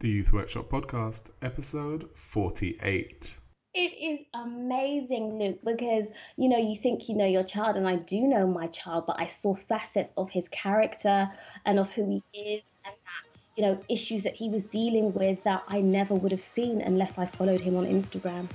the Youth Workshop Podcast, episode 48. It is amazing, Luke, because you know, you think you know your child, and I do know my child, but I saw facets of his character and of who he is, and that, you know, issues that he was dealing with that I never would have seen unless I followed him on Instagram.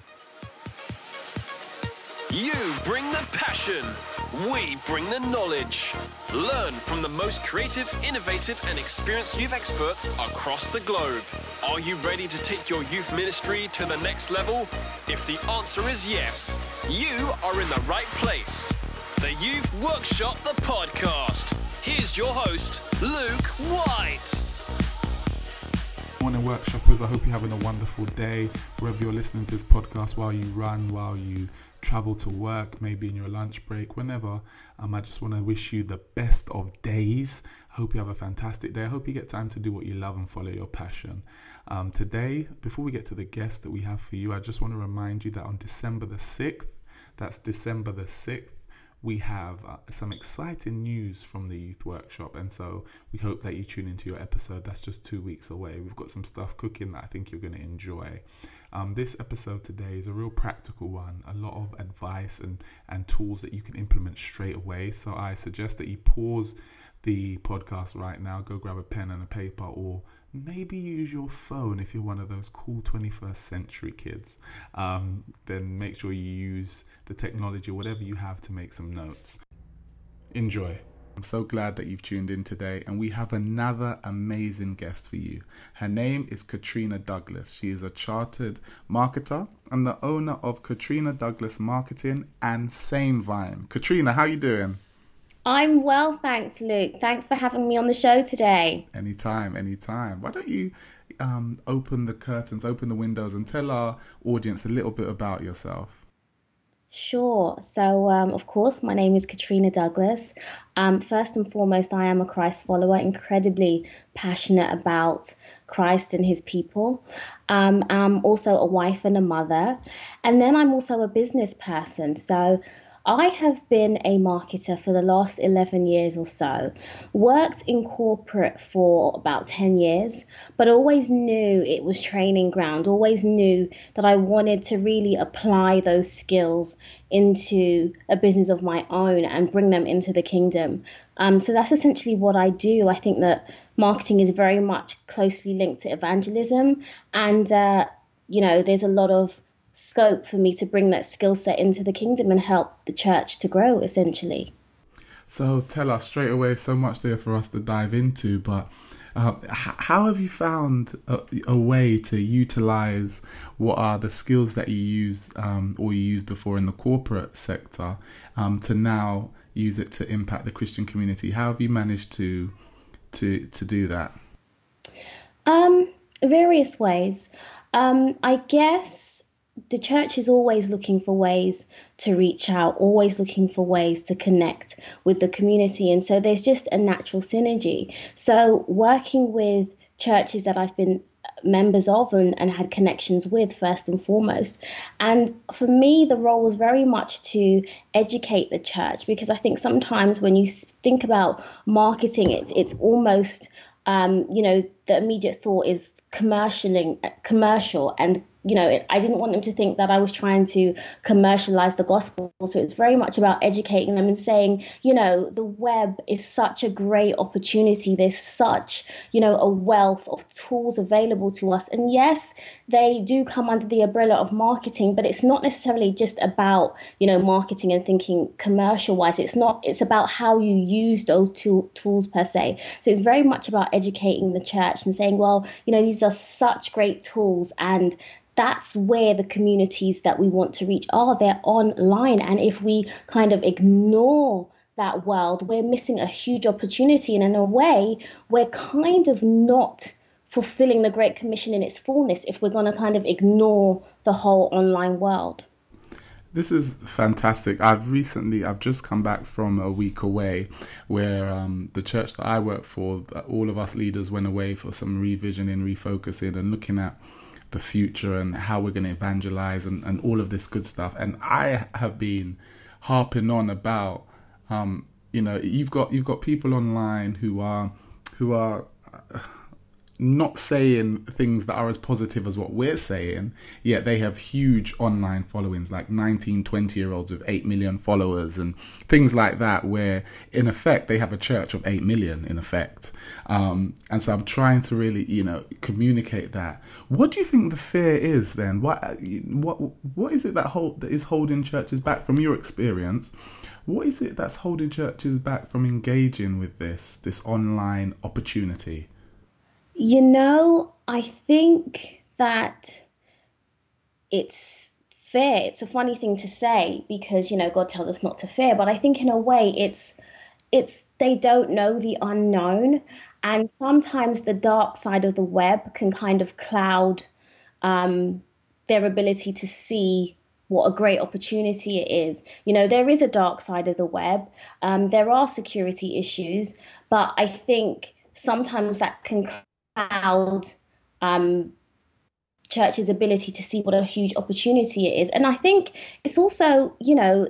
You bring the passion. We bring the knowledge. Learn from the most creative, innovative, and experienced youth experts across the globe. Are you ready to take your youth ministry to the next level? If the answer is yes, you are in the right place. The Youth Workshop, the podcast. Here's your host, Luke White. Morning workshoppers, I hope you're having a wonderful day wherever you're listening to this podcast while you run, while you travel to work, maybe in your lunch break, whenever. Um, I just want to wish you the best of days. I hope you have a fantastic day. I hope you get time to do what you love and follow your passion. Um, today, before we get to the guest that we have for you, I just want to remind you that on December the 6th, that's December the 6th, we have uh, some exciting news from the youth workshop and so we hope that you tune into your episode that's just two weeks away. We've got some stuff cooking that i think you're going to enjoy. Um, this episode today is a real practical one a lot of advice and and tools that you can implement straight away. So i suggest that you pause the podcast right now go grab a pen and a paper or maybe use your phone if you're one of those cool 21st century kids. Um, then make sure you use the technology, whatever you have, to make some notes. Enjoy. I'm so glad that you've tuned in today, and we have another amazing guest for you. Her name is Katrina Douglas. She is a chartered marketer and the owner of Katrina Douglas Marketing and Same Vine. Katrina, how you doing? I'm well, thanks, Luke. Thanks for having me on the show today. Anytime, anytime. Why don't you um, open the curtains, open the windows, and tell our audience a little bit about yourself? Sure. So, um, of course, my name is Katrina Douglas. Um, first and foremost, I am a Christ follower, incredibly passionate about Christ and his people. Um, I'm also a wife and a mother. And then I'm also a business person. So, I have been a marketer for the last 11 years or so, worked in corporate for about 10 years, but always knew it was training ground, always knew that I wanted to really apply those skills into a business of my own and bring them into the kingdom. Um, so that's essentially what I do. I think that marketing is very much closely linked to evangelism, and uh, you know, there's a lot of scope for me to bring that skill set into the kingdom and help the church to grow essentially. So tell us straight away, so much there for us to dive into, but uh, how have you found a, a, way to utilize what are the skills that you use um, or you used before in the corporate sector um, to now use it to impact the Christian community? How have you managed to to to do that? Um, various ways. Um, I guess the church is always looking for ways to reach out, always looking for ways to connect with the community. And so there's just a natural synergy. So working with churches that I've been members of and, and had connections with first and foremost. And for me, the role was very much to educate the church because I think sometimes when you think about marketing, it's it's almost um, you know the immediate thought is commercialing commercial and you know, I didn't want them to think that I was trying to commercialize the gospel. So it's very much about educating them and saying, you know, the web is such a great opportunity. There's such, you know, a wealth of tools available to us. And yes, they do come under the umbrella of marketing, but it's not necessarily just about, you know, marketing and thinking commercial wise. It's not, it's about how you use those tools per se. So it's very much about educating the church and saying, well, you know, these are such great tools and that's where the communities that we want to reach are. They're online. And if we kind of ignore that world, we're missing a huge opportunity. And in a way, we're kind of not fulfilling the Great Commission in its fullness if we're going to kind of ignore the whole online world. This is fantastic. I've recently, I've just come back from a week away where um, the church that I work for, all of us leaders went away for some revision and refocusing, and looking at the future and how we're going to evangelize and, and all of this good stuff. And I have been harping on about, um, you know, you've got you've got people online who are who are not saying things that are as positive as what we're saying, yet they have huge online followings, like 19, 20 year olds with 8 million followers and things like that, where in effect they have a church of 8 million in effect. Um, and so I'm trying to really, you know, communicate that. What do you think the fear is then? What, what, what is it that, hold, that is holding churches back from your experience? What is it that's holding churches back from engaging with this, this online opportunity? You know, I think that it's fair. It's a funny thing to say because, you know, God tells us not to fear, but I think in a way it's it's they don't know the unknown and sometimes the dark side of the web can kind of cloud um, their ability to see what a great opportunity it is. You know, there is a dark side of the web. Um, there are security issues, but I think sometimes that can cloud um, church's ability to see what a huge opportunity it is. And I think it's also, you know,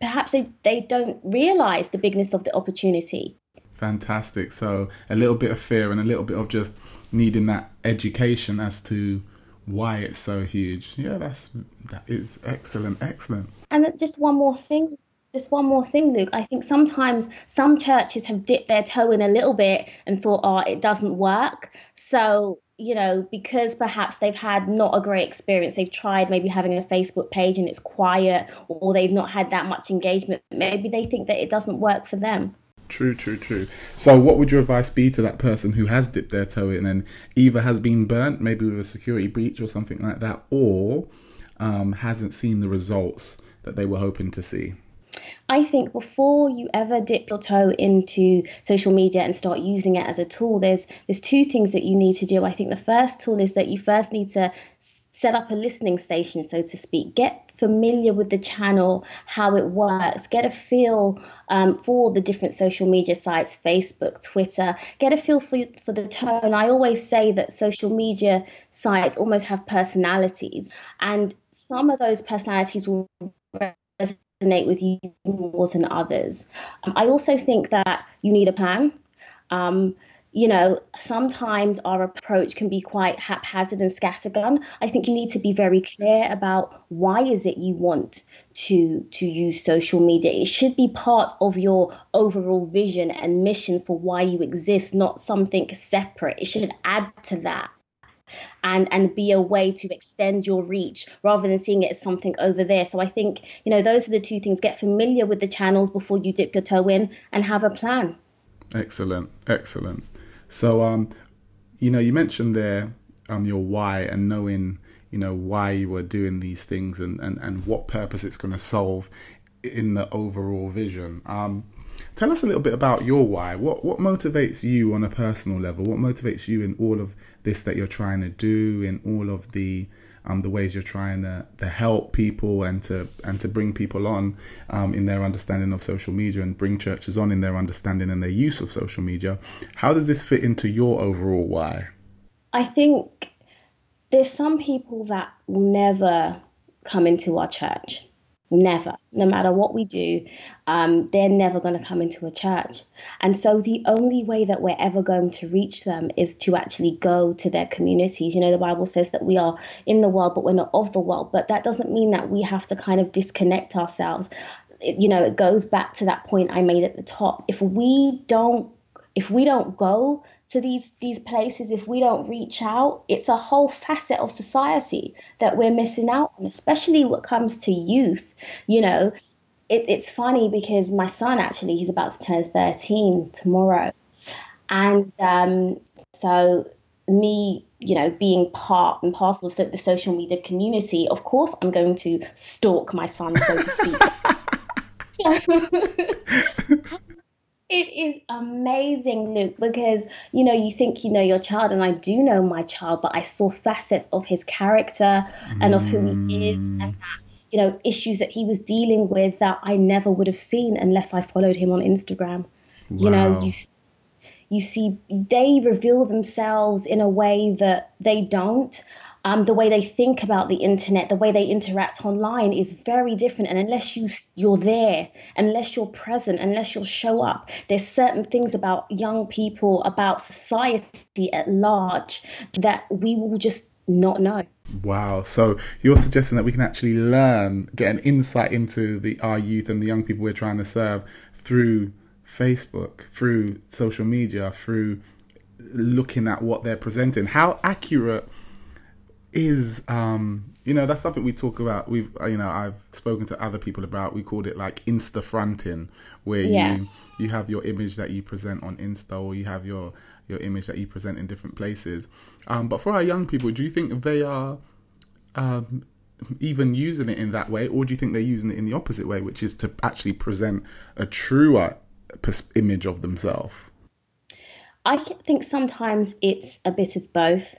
perhaps they, they don't realize the bigness of the opportunity. Fantastic. So a little bit of fear and a little bit of just needing that education as to why it's so huge. Yeah, that's that is excellent, excellent. And just one more thing just one more thing, Luke. I think sometimes some churches have dipped their toe in a little bit and thought, oh, it doesn't work. So, you know, because perhaps they've had not a great experience, they've tried maybe having a Facebook page and it's quiet, or they've not had that much engagement, maybe they think that it doesn't work for them. True, true, true. So, what would your advice be to that person who has dipped their toe in and either has been burnt, maybe with a security breach or something like that, or um, hasn't seen the results that they were hoping to see? I think before you ever dip your toe into social media and start using it as a tool, there's there's two things that you need to do. I think the first tool is that you first need to set up a listening station, so to speak. Get familiar with the channel, how it works, get a feel um, for the different social media sites, Facebook, Twitter, get a feel for, for the tone. I always say that social media sites almost have personalities, and some of those personalities will resonate with you more than others. Um, I also think that you need a plan. Um, you know, sometimes our approach can be quite haphazard and scattergun. I think you need to be very clear about why is it you want to to use social media. It should be part of your overall vision and mission for why you exist, not something separate. It should add to that and and be a way to extend your reach rather than seeing it as something over there. So I think you know those are the two things. Get familiar with the channels before you dip your toe in, and have a plan. Excellent, excellent. So um, you know, you mentioned there um your why and knowing you know why you were doing these things and and and what purpose it's going to solve in the overall vision. Um, Tell us a little bit about your why. What what motivates you on a personal level? What motivates you in all of this that you're trying to do, in all of the um, the ways you're trying to, to help people and to and to bring people on um, in their understanding of social media and bring churches on in their understanding and their use of social media. How does this fit into your overall why? I think there's some people that will never come into our church Never, no matter what we do, um, they're never going to come into a church. And so the only way that we're ever going to reach them is to actually go to their communities. You know, the Bible says that we are in the world, but we're not of the world. But that doesn't mean that we have to kind of disconnect ourselves. It, you know, it goes back to that point I made at the top. If we don't, if we don't go to these these places if we don't reach out it's a whole facet of society that we're missing out on especially when it comes to youth you know. It, it's funny because my son actually he's about to turn 13 tomorrow. And um, so me you know being part and parcel of the social media community of course i'm going to stalk my son so to speak. so, it is amazing, Luke, because you know you think you know your child, and I do know my child, but I saw facets of his character and of who he is, mm. and that, you know issues that he was dealing with that I never would have seen unless I followed him on Instagram. Wow. You know, you you see they reveal themselves in a way that they don't. Um, the way they think about the internet, the way they interact online is very different. And unless you you're there, unless you're present, unless you'll show up, there's certain things about young people, about society at large, that we will just not know. Wow. So you're suggesting that we can actually learn, get an insight into the our youth and the young people we're trying to serve through Facebook, through social media, through looking at what they're presenting. How accurate is um you know that's something we talk about. We've you know i've spoken to other people about we called it like insta fronting where yeah. you you have your image that you present on insta or you have your your image that you present in different places. Um but for our young people do you think they are um even using it in that way or do you think they're using it in the opposite way which is to actually present a truer image of themselves? I think sometimes it's a bit of both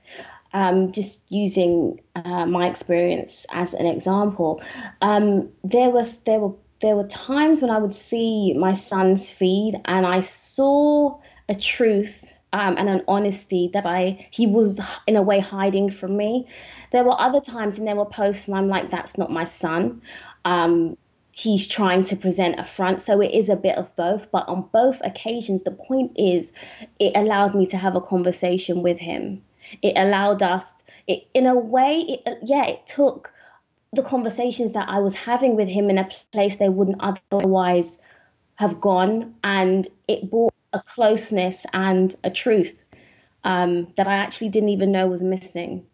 um, just using uh, my experience as an example, um, there was there were there were times when I would see my son's feed and I saw a truth um, and an honesty that I he was in a way hiding from me. There were other times and there were posts and I'm like, that's not my son. Um, he's trying to present a front. So it is a bit of both. But on both occasions, the point is, it allowed me to have a conversation with him. It allowed us, it, in a way, it, yeah, it took the conversations that I was having with him in a place they wouldn't otherwise have gone, and it brought a closeness and a truth um, that I actually didn't even know was missing.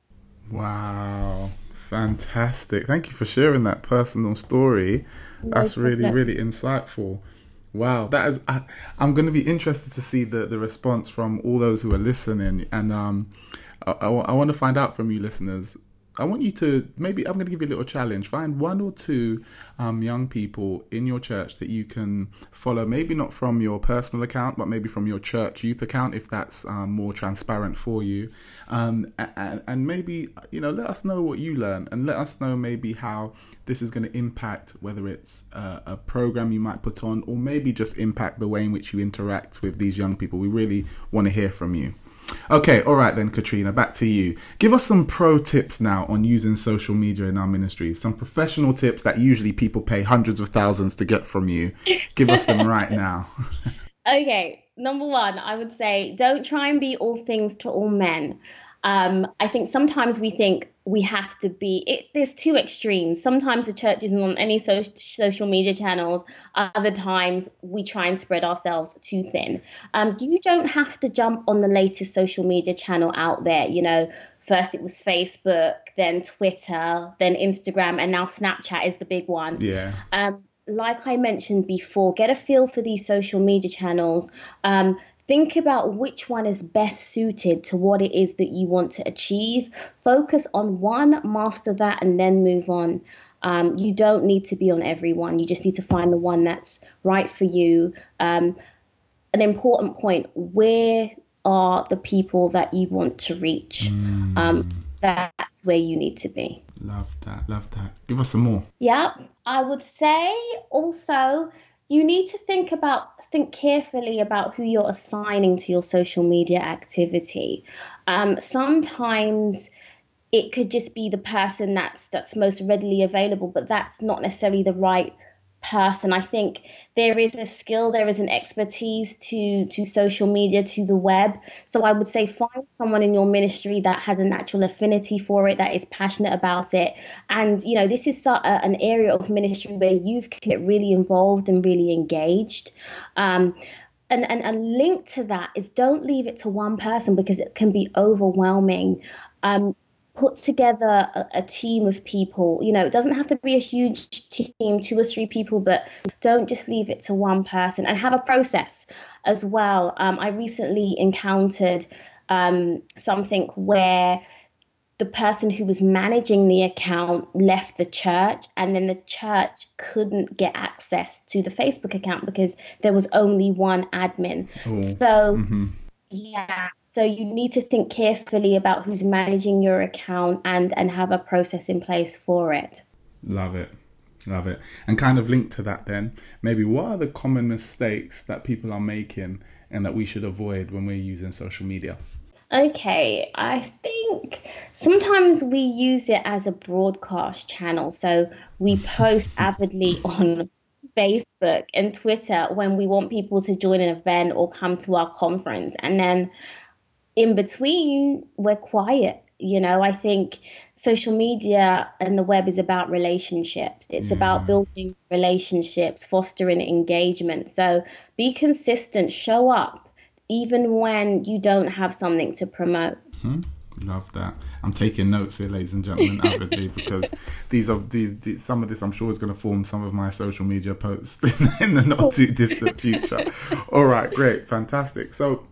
Wow, fantastic! Thank you for sharing that personal story. That's really, really insightful. Wow, that is. I, am going to be interested to see the the response from all those who are listening, and um, I, I, I want to find out from you listeners. I want you to maybe I'm going to give you a little challenge. Find one or two um, young people in your church that you can follow. Maybe not from your personal account, but maybe from your church youth account, if that's um, more transparent for you. Um, and, and, maybe you know, let us know what you learn, and let us know maybe how this is going to impact whether it's a, a program you might put on, or maybe just impact the way in which you interact with these young people. We really want to hear from you. Okay, all right then, Katrina, back to you. Give us some pro tips now on using social media in our ministry. Some professional tips that usually people pay hundreds of thousands to get from you. Give us them right now. okay, number one, I would say don't try and be all things to all men. Um, I think sometimes we think we have to be. It, there's two extremes. Sometimes the church isn't on any so, social media channels. Other times we try and spread ourselves too thin. Um, you don't have to jump on the latest social media channel out there. You know, first it was Facebook, then Twitter, then Instagram, and now Snapchat is the big one. Yeah. Um, like I mentioned before, get a feel for these social media channels. Um, Think about which one is best suited to what it is that you want to achieve. Focus on one, master that, and then move on. Um, you don't need to be on every one. You just need to find the one that's right for you. Um, an important point where are the people that you want to reach? Mm. Um, that's where you need to be. Love that. Love that. Give us some more. Yeah. I would say also you need to think about think carefully about who you're assigning to your social media activity. Um, sometimes it could just be the person that's that's most readily available, but that's not necessarily the right person. I think there is a skill, there is an expertise to to social media, to the web. So I would say find someone in your ministry that has a natural affinity for it, that is passionate about it. And you know, this is a, an area of ministry where youth can get really involved and really engaged. Um, and, and a link to that is don't leave it to one person because it can be overwhelming. Um, put together a, a, team of people. You know, it doesn't have to be a huge team, two or three people, but don't just leave it to one person and have a process as well. Um, I recently encountered um, something where the person who was managing the account left the church and then the church couldn't get access to the Facebook account because there was only one admin. Oh. So mm-hmm. yeah, so you need to think carefully about who's managing your account and and have a process in place for it. Love it. Love it. And kind of linked to that then, maybe what are the common mistakes that people are making and that we should avoid when we're using social media? Okay, I think sometimes we use it as a broadcast channel. So we post avidly on Facebook and Twitter when we want people to join an event or come to our conference. And then in between, we're quiet. You know, I think social media and the web is about relationships. It's yeah. about building relationships, fostering engagement. So be consistent, show up, even when you don't have something to promote. Hmm? Love that. I'm taking notes here, ladies and gentlemen, avidly because these are these, these, some of this I'm sure is going to form some of my social media posts in the not too distant future. All right, great, fantastic. So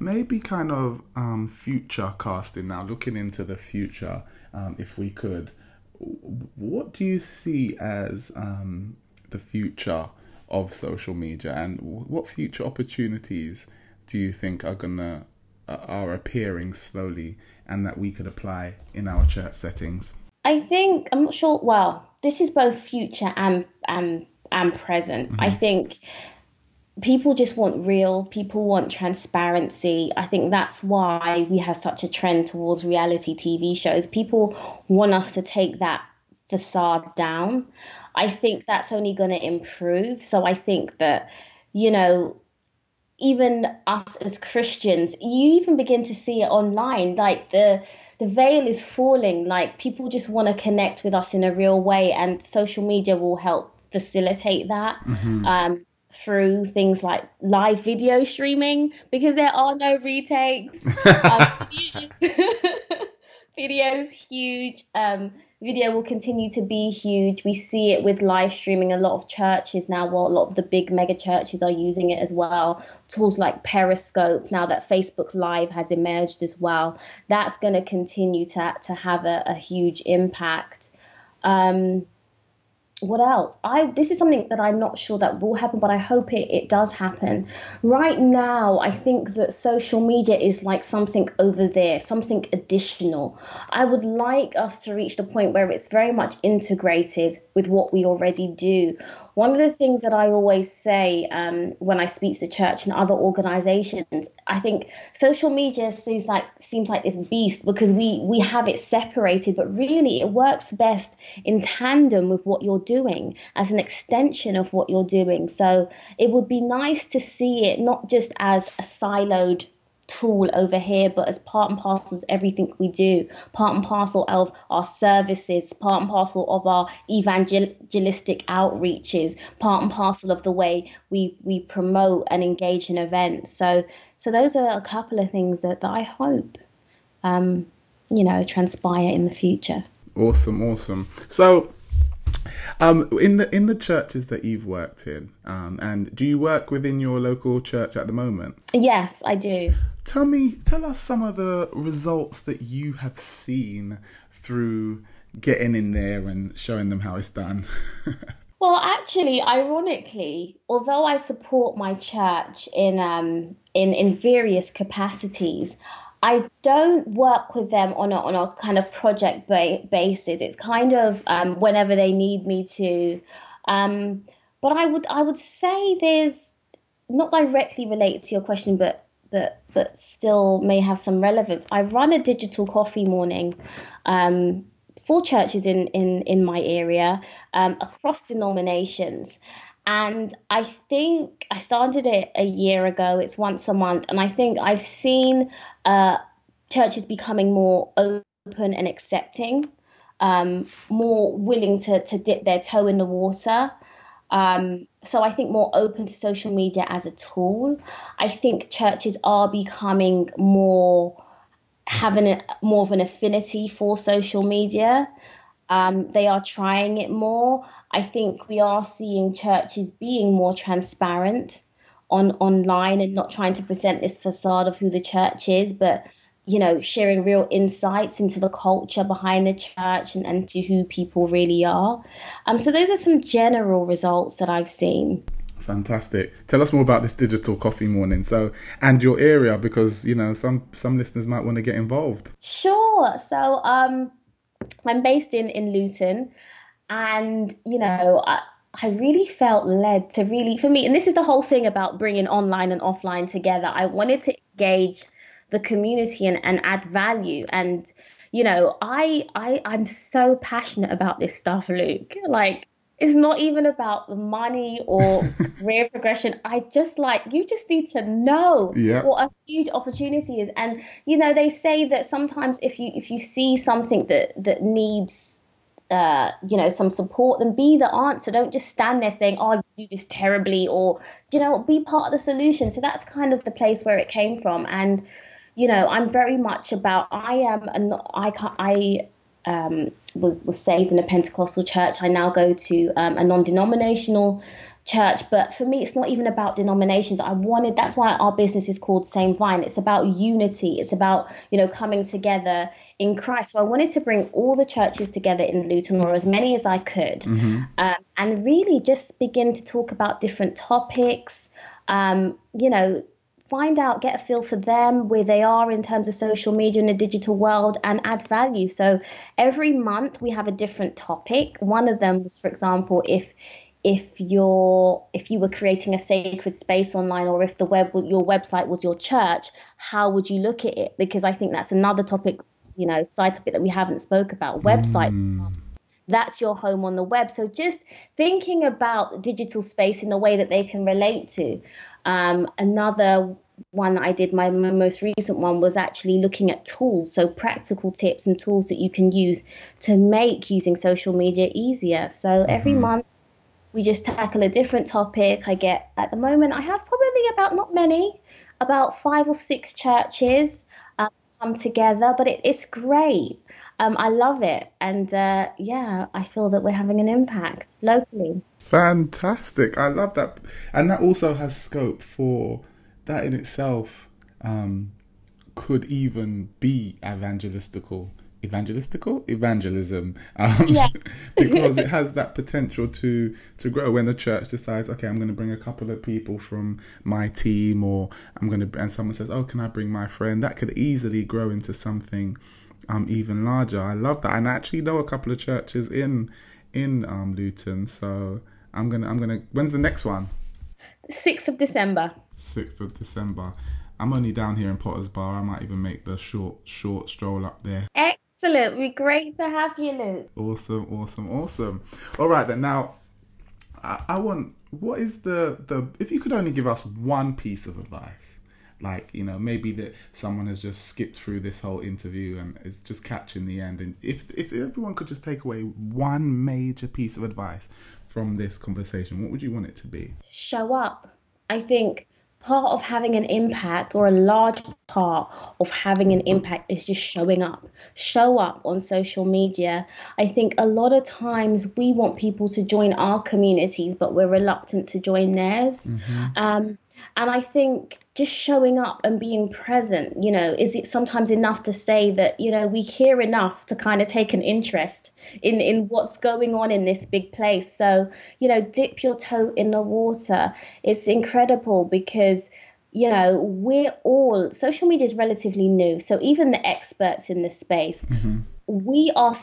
maybe kind of um, future casting now, looking into the future, um, if we could. What do you see as um, the future of social media, and what future opportunities do you think are gonna are appearing slowly and that we could apply in our church settings? I think I'm not sure. Well, this is both future and and and present. Mm-hmm. I think people just want real. People want transparency. I think that's why we have such a trend towards reality TV shows. People want us to take that facade down. I think that's only going to improve. So I think that you know even us as Christians, you even begin to see it online. Like the the veil is falling. Like people just want to connect with us in a real way, and social media will help facilitate that. Mm-hmm. Um, through things like live video streaming because there are no retakes. um, videos, huge. Um, video will continue to be huge. We see it with live streaming. A lot of churches now, well, a lot of the big mega churches are using it as well. Tools like Periscope, now that Facebook Live has emerged as well, that's going to continue to to have a, a huge impact. Um, what else? I this is something that I'm not sure that will happen, but I hope it, it does happen. Right now, I think that social media is like something over there, something additional. I would like us to reach the point where it's very much integrated with what we already do. One of the things that I always say um, when I speak to the church and other organizations, I think social media seems like seems like this beast because we we have it separated, but really it works best in tandem with what you're doing as an extension of what you're doing. So it would be nice to see it not just as a siloed tool over here, but as part and parcel of everything we do, part and parcel of our services, part and parcel of our evangelistic outreaches, part and parcel of the way we we promote and engage in events. So so those are a couple of things that, that I hope um, you know transpire in the future. Awesome, awesome. So um, in the in the churches that you've worked in, um, and do you work within your local church at the moment? Yes, I do. Tell me, tell us some of the results that you have seen through getting in there and showing them how it's done. well, actually, ironically, although I support my church in um, in in various capacities, I don't work with them on a on a kind of project ba- basis. It's kind of um, whenever they need me to. Um, but I would I would say there's not directly related to your question, but but but still may have some relevance. I run a digital coffee morning um, for churches in in in my area um, across denominations. And I think I started it a year ago. It's once a month, and I think I've seen uh, churches becoming more open and accepting, um, more willing to to dip their toe in the water. Um, so I think more open to social media as a tool. I think churches are becoming more having a, more of an affinity for social media. Um, they are trying it more. I think we are seeing churches being more transparent on online and not trying to present this facade of who the church is, but you know, sharing real insights into the culture behind the church and, and to who people really are. Um, so those are some general results that I've seen. Fantastic. Tell us more about this digital coffee morning. So, and your area, because you know some some listeners might want to get involved. Sure. So, um, I'm based in in Luton, and you know. I, I really felt led to really, for me, and this is the whole thing about bringing online and offline together. I wanted to engage the community and, and add value. And, you know, I, I I'm so passionate about this stuff, Luke. Like it's not even about the money or career progression. I just like you just need to know yeah. what a huge opportunity is. And you know, they say that sometimes if you if you see something that that needs uh, you know, some support, then be the answer. Don't just stand there saying, "Oh, you do this terribly," or you know, be part of the solution. So that's kind of the place where it came from. And you know, I'm very much about. I am. An, I I um, was was saved in a Pentecostal church. I now go to um, a non-denominational church. But for me, it's not even about denominations. I wanted. That's why our business is called Same Vine. It's about unity. It's about you know coming together in Christ. So I wanted to bring all the churches together in Luton, or as many as I could, mm-hmm. um, and really just begin to talk about different topics. Um, you know, find out, get a feel for them, where they are in terms of social media in the digital world, and add value. So every month we have a different topic. One of them was, for example, if if you're if you were creating a sacred space online or if the web your website was your church how would you look at it because i think that's another topic you know side topic that we haven't spoke about websites mm. that's your home on the web so just thinking about digital space in the way that they can relate to um, another one that I did, my, my, most recent one, was actually looking at tools, so practical tips and tools that you can use to make using social media easier. So mm-hmm. every month we just tackle a different topic. I get, at the moment, I have probably about, not many, about five or six churches come together, but it, it's great. Um, I love it. And uh, yeah, I feel that we're having an impact locally. Fantastic. I love that. And that also has scope for that in itself um, could even be evangelistical. Evangelistical evangelism, um, yeah. because it has that potential to to grow when the church decides, okay, I'm going to bring a couple of people from my team, or I'm going to, and someone says, oh, can I bring my friend? That could easily grow into something um, even larger. I love that, and I actually know a couple of churches in in um, Luton, so I'm gonna I'm gonna. When's the next one? Sixth of December. Sixth of December. I'm only down here in Potters Bar. I might even make the short short stroll up there. Excellent. Be great to have you, Luke. Awesome, awesome, awesome. All right then. Now, I, I want. What is the the? If you could only give us one piece of advice like you know maybe that someone has just skipped through this whole interview and is just catching the end and if if everyone could just take away one major piece of advice from this conversation what would you want it to be show up i think part of having an impact or a large part of having an impact is just showing up. Show up on social media. I think a lot of times we want people to join our communities but we're reluctant to join theirs. Mm-hmm. um, and I think just showing up and being present, you know, is it sometimes enough to say that, you know, we care enough to kind of take an interest in, in what's going on in this big place. So, you know, dip your toe in the water. It's incredible because you know, we're all social media is relatively new. So even the experts in this space, mm-hmm. we are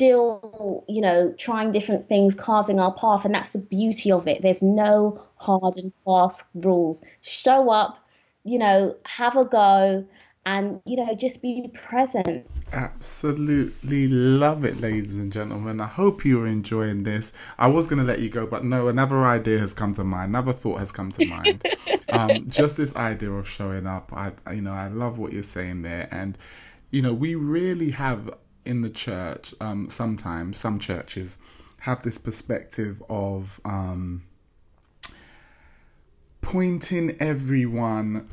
still, you know, trying different things, carving our path, and that's the beauty of it. There's no hard and fast rules. Show up, you know, have a go, and you know, just be present. Absolutely love it, ladies and gentlemen. I hope you're enjoying this. I was going to let you go, but no, another idea has come to mind. Another thought has come to mind. um, just this idea of showing up. I, you know, I love what you're saying there, and you know, we really have in the church, um, sometimes some churches have this perspective of um, pointing everyone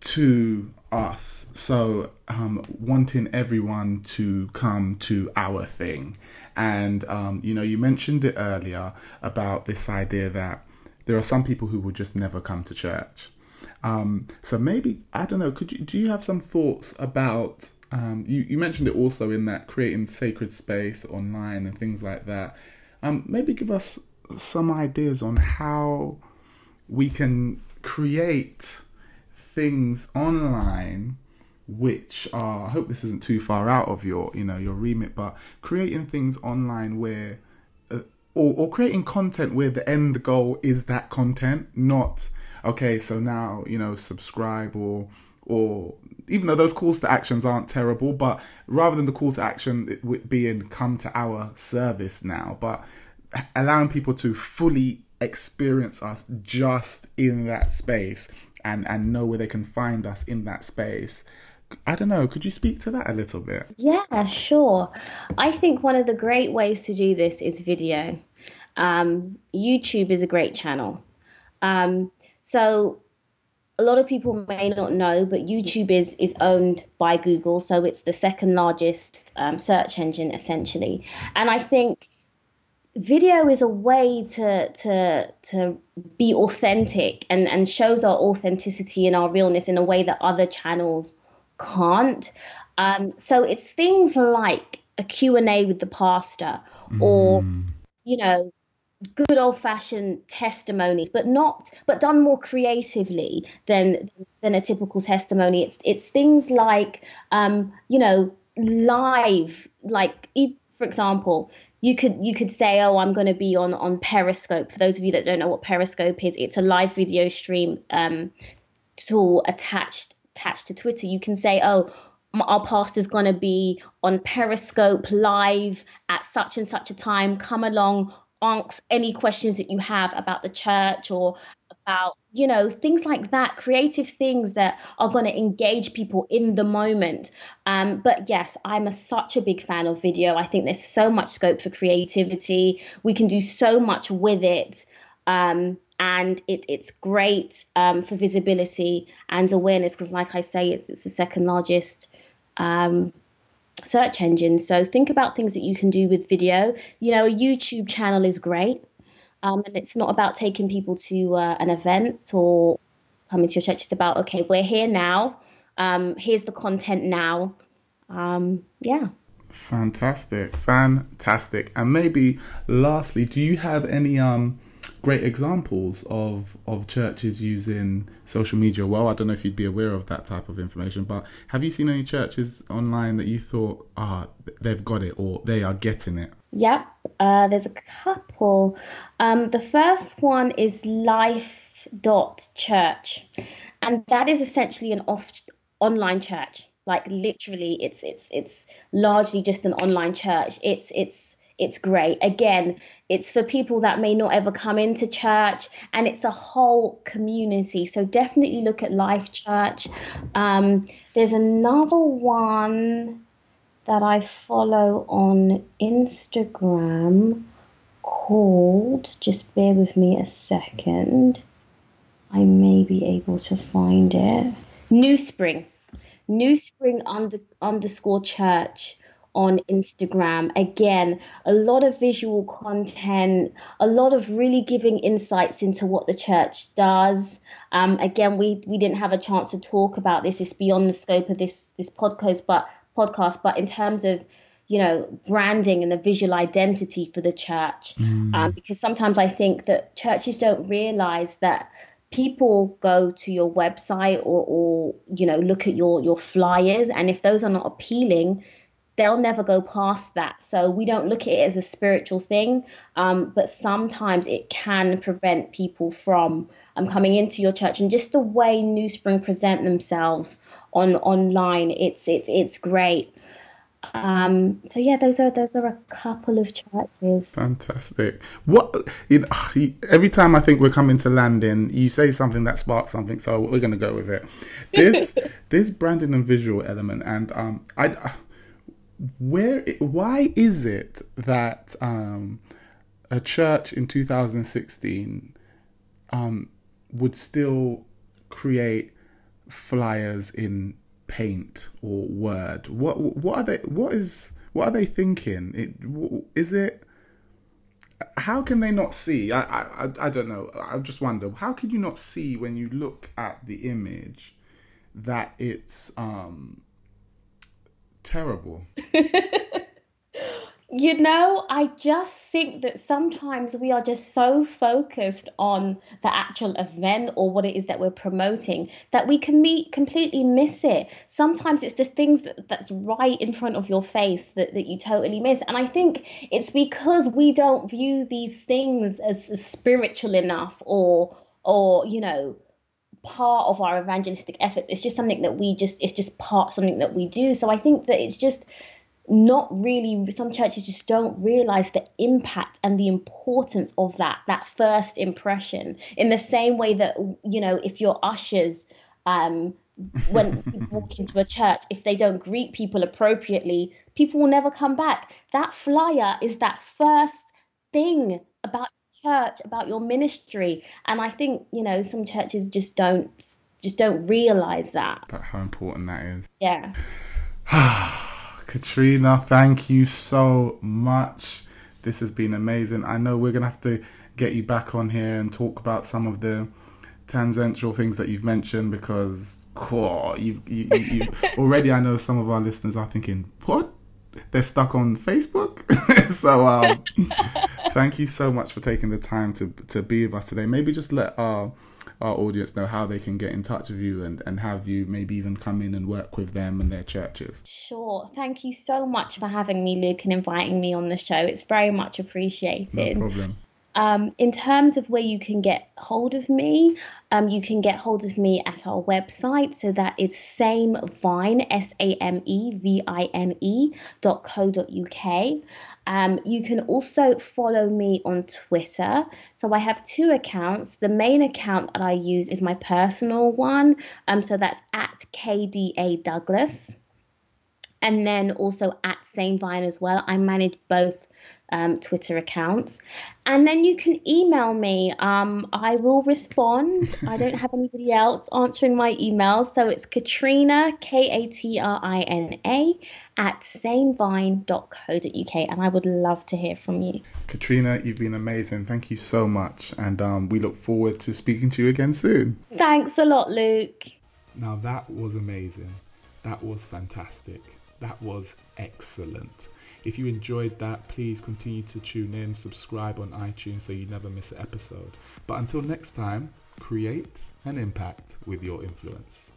to us. So, um, wanting everyone to come to our thing. And, um, you know, you mentioned it earlier about this idea that there are some people who will just never come to church. Um, so maybe, I don't know, could you, do you have some thoughts about um, you, you mentioned it also in that creating sacred space online and things like that. Um, maybe give us some ideas on how we can create things online which are I hope this isn't too far out of your you know your remit but creating things online where uh, or, or creating content where the end goal is that content not okay so now you know subscribe or or even though those calls to actions aren't terrible, but rather than the call to action being come to our service now, but allowing people to fully experience us just in that space and and know where they can find us in that space I don't know. Could you speak to that a little bit? Yeah, sure. I think one of the great ways to do this is video. Um, YouTube is a great channel. Um, so a lot of people may not know, but YouTube is is owned by Google, so it's the second largest um, search engine essentially. And I think video is a way to to to be authentic and and shows our authenticity and our realness in a way that other channels can't. Um, so it's things like a Q&A with the pastor or, mm. you know, good old fashioned testimonies, but not, but done more creatively than, than a typical testimony. It's, it's things like, um, you know, live, like, for example, you could you could say, oh, I'm going to be on on Periscope. For those of you that don't know what Periscope is, it's a live video stream um, tool attached attached to Twitter, you can say, oh, our pastor's going to be on Periscope live at such and such a time. Come along, ask any questions that you have about the church or about, you know, things like that, creative things that are going to engage people in the moment. Um, but yes, I'm a, such a big fan of video. I think there's so much scope for creativity. We can do so much with it. Um, and it, it's great um, for visibility and awareness because, like I say, it's, it's the second largest um, search engines. So think about things that you can do with video. You know, a YouTube channel is great, um, and it's not about taking people to uh, an event or coming to your church. It's about okay, we're here now. Um, here's the content now. Um, yeah. Fantastic, fantastic. And maybe lastly, do you have any um great examples of of churches using social media well. I don't know if you'd be aware of that type of information, but have you seen any churches online that you thought, ah, they've got it or they are getting it? Yep, uh, there's a couple. Um, the first one is Life dot Church, and that is essentially an off online church. Like literally, it's it's it's largely just an online church. It's it's it's great. Again, it's for people that may not ever come into church, and it's a whole community. So definitely look at Life Church. Um, there's another one that I follow on Instagram called, just bear with me a second. I may be able to find it. New Spring. New Spring under, underscore church on Instagram. Again, a lot of visual content, a lot of really giving insights into what the church does. Um, again, we we didn't have a chance to talk about this. It's beyond the scope of this this podcast, but podcast. But in terms of you know branding and the visual identity for the church, mm. um, because sometimes I think that churches don't realize that people go to your website or, or you know look at your your flyers and if those are not appealing they'll never go past that. So we don't look at it as a spiritual thing, um, but sometimes it can prevent people from um, coming into your church. And just the way New Spring present themselves on online, it's it's it's great. Um, so yeah, those are those are a couple of churches. Fantastic. What you know, every time I think we're coming to landing, you say something that sparks something, so we're going to go with it. This this branding and visual element, and um, I where why is it that um, a church in 2016 um, would still create flyers in paint or word? What what are they what is what are they thinking? It, is it how can they not see? I, I i don't know. I just wonder how can you not see when you look at the image that it's um terrible. you know, I just think that sometimes we are just so focused on the actual event or what it is that we're promoting that we can meet, completely miss it. Sometimes it's the things that, that's right in front of your face that, that you totally miss. And I think it's because we don't view these things as, as spiritual enough or or, you know, part of our evangelistic efforts. It's just something that we just it's just part something that we do. So I think that it's just not really some churches just don't realize the impact and the importance of that that first impression in the same way that you know if your ushers um when people walk into a church if they don't greet people appropriately people will never come back that flyer is that first thing about church about your ministry and i think you know some churches just don't just don't realize that But how important that is. yeah Katrina, thank you so much. This has been amazing. I know we're gonna have to get you back on here and talk about some of the tangential things that you've mentioned because cool, you've, you, you, you already. I know some of our listeners are thinking, "What? They're stuck on Facebook." so, um, thank you so much for taking the time to to be with us today. Maybe just let our our audience know how they can get in touch with you and, and have you maybe even come in and work with them and their churches. Sure. Thank you so much for having me, Luke, and inviting me on the show. It's very much appreciated. No problem. Um, in terms of where you can get hold of me, um, you can get hold of me at our website. So that is samevine, S A M E V I N E dot co dot uk. Um, you can also follow me on Twitter. So I have two accounts. The main account that I use is my personal one. Um, so that's at KDA Douglas and then also at Same Vine as well. I manage both um, Twitter accounts, and then you can email me. Um, I will respond. I don't have anybody else answering my emails, so it's Katrina K A T R I N A at samevine.co.uk, and I would love to hear from you. Katrina, you've been amazing. Thank you so much. And um, we look forward to speaking to you again soon. Thanks a lot, Luke. Now, that was amazing. That was fantastic. That was excellent. If you enjoyed that, please continue to tune in, subscribe on iTunes so you never miss an episode. But until next time, create an impact with your influence.